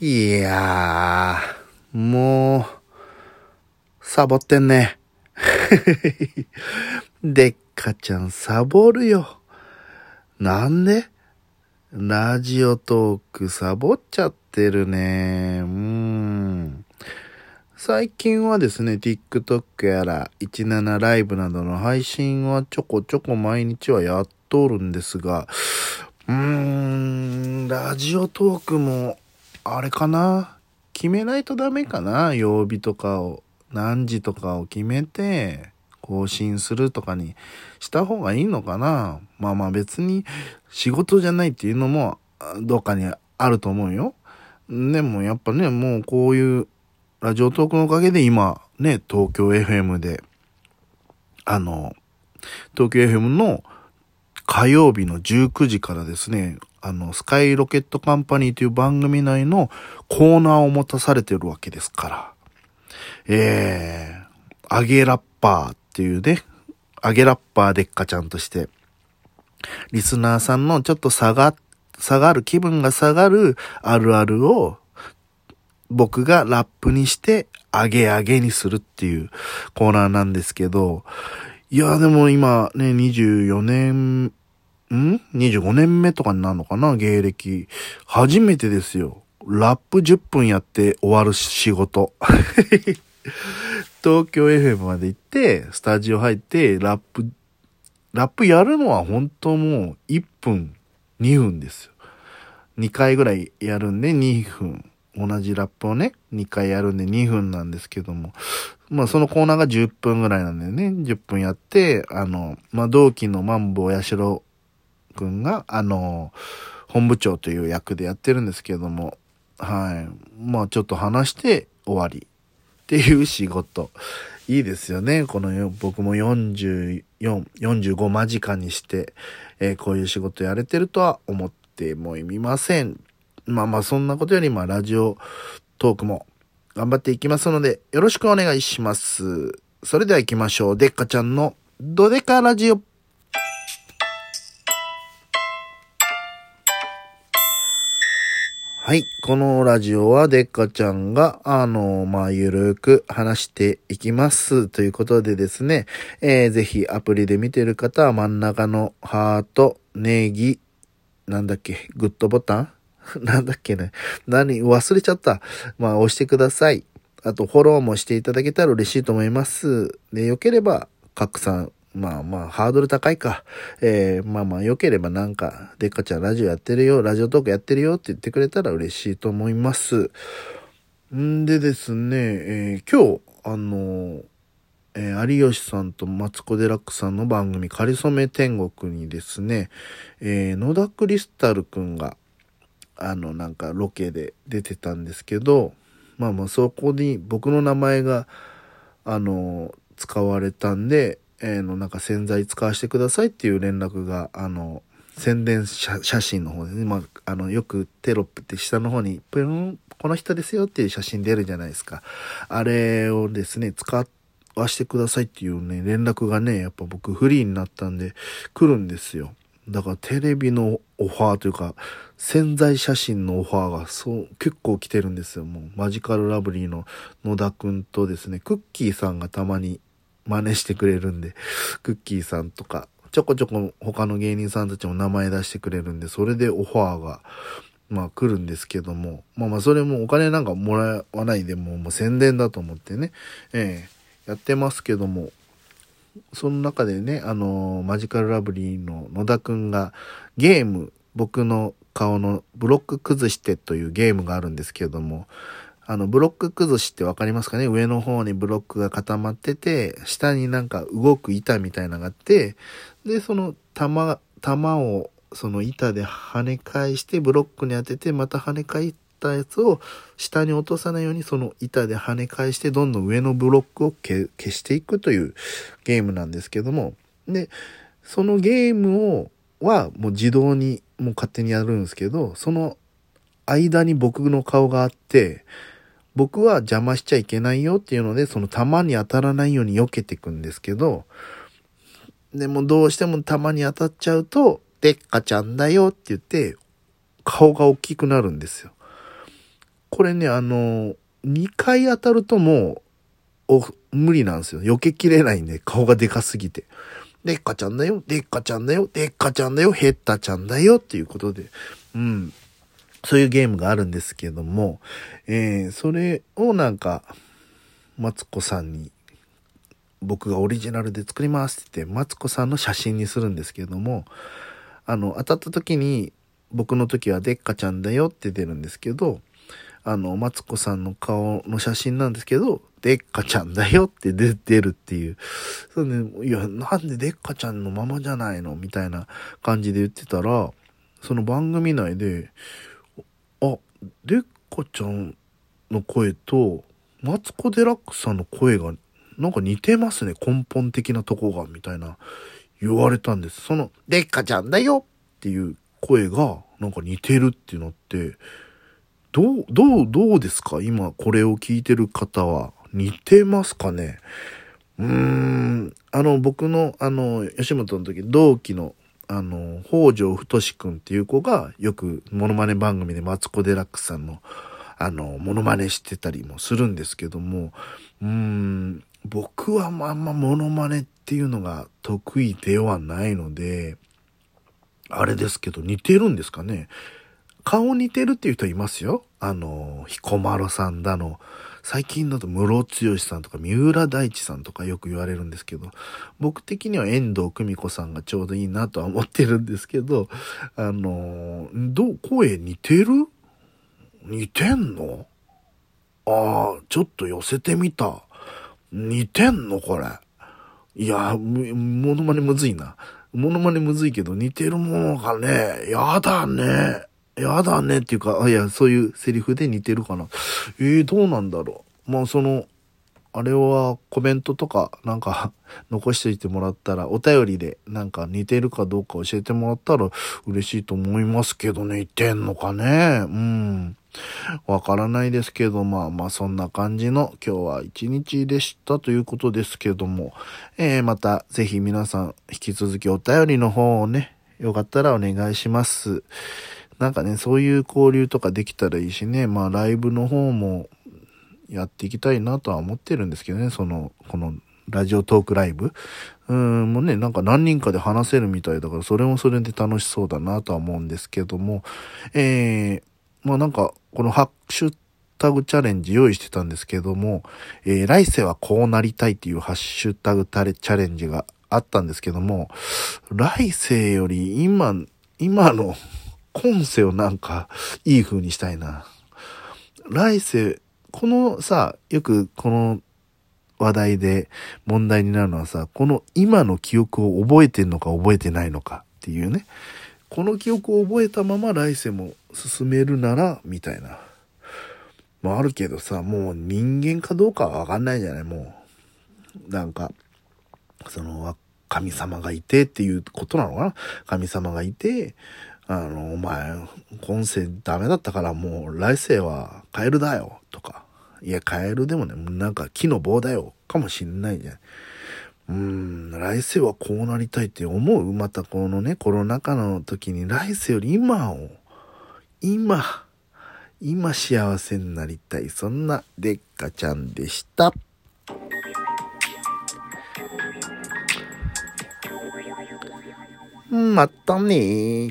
いやー、もう、サボってんね。でっかちゃんサボるよ。なんで？ラジオトークサボっちゃってるね。うーん。最近はですね、TikTok やら17ライブなどの配信はちょこちょこ毎日はやっとるんですが、うーん、ラジオトークも、あれかな？決めないとダメかな？曜日とかを、何時とかを決めて、更新するとかにした方がいいのかな？まあまあ別に仕事じゃないっていうのもどっかにあると思うよ。でもやっぱね、もうこういうラジオトークのおかげで今ね、東京 FM で、あの、東京 FM の火曜日の19時からですね、あの、スカイロケットカンパニーという番組内のコーナーを持たされてるわけですから。えー、アゲラッパーっていうね、アゲラッパーでっかちゃんとして、リスナーさんのちょっと下が、下がる、気分が下がるあるあるを僕がラップにして上げ上げにするっていうコーナーなんですけど、いや、でも今ね、24年、ん ?25 年目とかになるのかな？芸歴。初めてですよ。ラップ10分やって終わる仕事。東京 FM まで行って、スタジオ入って、ラップ、ラップやるのは本当もう1分、2分ですよ。2回ぐらいやるんで2分。同じラップをね、2回やるんで2分なんですけども、まあそのコーナーが10分ぐらいなんでね、10分やって、あの、まあ同期のマンボウヤシロくんが、あの、本部長という役でやってるんですけども、はい。まあちょっと話して終わりっていう仕事。いいですよね。この僕も44、45間近にして、えー、こういう仕事やれてるとは思ってもいません。まあまあそんなことより、まあラジオトークも頑張っていきますので、よろしくお願いします。それでは行きましょう。でっかちゃんのドデカラジオ。はい。このラジオはデッカちゃんが、あの、まあ、ゆるく話していきます。ということでですね、えー、ぜひアプリで見てる方は真ん中のハート、ネギ、なんだっけ、グッドボタン？なんだっけね。何忘れちゃった。まあ、押してください。あと、フォローもしていただけたら嬉しいと思います。で、よければ、拡散。まあまあ、ハードル高いか。えー、まあまあ、良ければなんか、でっかちゃんラジオやってるよ、ラジオトークやってるよって言ってくれたら嬉しいと思います。んでですね、えー、今日、あのえー、有吉さんとマツコデラックさんの番組、かりそめ天国にですね、えー、野田クリスタルくんが、あの、なんかロケで出てたんですけど、まあまあそこに僕の名前が、あの、使われたんで、えー、の、なんか洗剤使わせてくださいっていう連絡が、あの、宣伝写真の方でね、まあ、あの、よくテロップって下の方に、プン、この人ですよっていう写真出るじゃないですか。あれをですね、使わせてくださいっていうね、連絡がね、やっぱ僕フリーになったんで、来るんですよ。だからテレビのオファーというか、潜在写真のオファーがそう、結構来てるんですよ。もう、マジカルラブリーの野田くんとですね、クッキーさんがたまに真似してくれるんで、クッキーさんとか、ちょこちょこ他の芸人さんたちも名前出してくれるんで、それでオファーが、まあ来るんですけども、まあまあそれもお金なんかもらわないでも、もう宣伝だと思ってね、ええー、やってますけども、その中でね、あのマジカルラブリーの野田くんがゲーム、僕の顔のブロック崩してというゲームがあるんですけども、あの、ブロック崩しってわかりますかね？上の方にブロックが固まってて、下になんか動く板みたいなのがあって、で、その玉、玉をその板で跳ね返してブロックに当てて、また跳ね返ったやつを下に落とさないようにその板で跳ね返してどんどん上のブロックを消していくというゲームなんですけども、で、そのゲームを、はもう自動にもう勝手にやるんですけど、その間に僕の顔があって、僕は邪魔しちゃいけないよっていうので、その弾に当たらないように避けていくんですけど、でもどうしても弾に当たっちゃうと、でっかちゃんだよって言って、顔が大きくなるんですよ。これね、あの、2回当たるともう、無理なんですよ。避けきれないんで、顔がでかすぎて。でっかちゃんだよ、でっかちゃんだよ、でっかちゃんだよ、ヘッタちゃんだよっていうことで、うん。そういうゲームがあるんですけども、えー、それをなんか、マツコさんに、僕がオリジナルで作りますって言って、マツコさんの写真にするんですけども、あの、当たった時に、僕の時はでっかちゃんだよって出るんですけど、あの、マツコさんの顔の写真なんですけど、でっかちゃんだよって出てるっていう。そうね、いや、なんででっかちゃんのままじゃないのみたいな感じで言ってたら、その番組内で、でっかちゃんの声と、マツコ・デラックスさんの声が、なんか似てますね、根本的なとこが、みたいな、言われたんです。その、でっかちゃんだよっていう声が、なんか似てるってなって、どう、どう、どうですか？今これを聞いてる方は。似てますかね？うーん、あの、僕の、あの、吉本の時、同期の、あの、北条太志くんっていう子が、よく、モノマネ番組でマツコ・デラックスさんの、あの、モノマネしてたりもするんですけども、うーん、僕はあんまモノマネっていうのが得意ではないので、あれですけど、似てるんですかね？顔似てるっていう人いますよ。あの、彦摩呂さんだの、最近だと室剛さんとか三浦大知さんとかよく言われるんですけど、僕的には遠藤久美子さんがちょうどいいなとは思ってるんですけど、あの、どう、声似てる？似てんの？ああ、ちょっと寄せてみた。似てんの？これ。いや、モノマネむずいな。モノマネむずいけど似てるものがね、やだね。やだねっていうか、あ、いや、そういうセリフで似てるかな。えー、どうなんだろう。まあ、その、あれはコメントとかなんか 残しておいてもらったら、お便りでなんか似てるかどうか教えてもらったら嬉しいと思いますけどね、似てんのかね。うん。わからないですけど、まあまあそんな感じの今日は一日でしたということですけども、えー、またぜひ皆さん引き続きお便りの方をね、よかったらお願いします。なんかね、そういう交流とかできたらいいしね、まあライブの方もやっていきたいなとは思ってるんですけどね、その、このラジオトークライブ。うん、もうね、なんか何人かで話せるみたいだから、それもそれで楽しそうだなとは思うんですけども、えー、まあなんか、このハッシュタグチャレンジ用意してたんですけども、えー、来世はこうなりたいっていうハッシュタグチャレンジがあったんですけども、来世より今、今の今世をなんかいい風にしたいな。来世、このさ、よくこの話題で問題になるのはさ、この今の記憶を覚えてんのか覚えてないのかっていうね。この記憶を覚えたまま来世も進めるなら、みたいな。まああるけどさ、もう人間かどうかはわかんないじゃないもう。なんか、その、神様がいてっていうことなのかな神様がいて、あの、お前、今世ダメだったからもう来世はカエルだよ、とか。いや、カエルでもね、なんか木の棒だよ、かもしんないじゃん。うん、来世はこうなりたいって思う？またこのね、コロナ禍の時に来世より今を、今、今幸せになりたい。そんなデッカちゃんでした。またね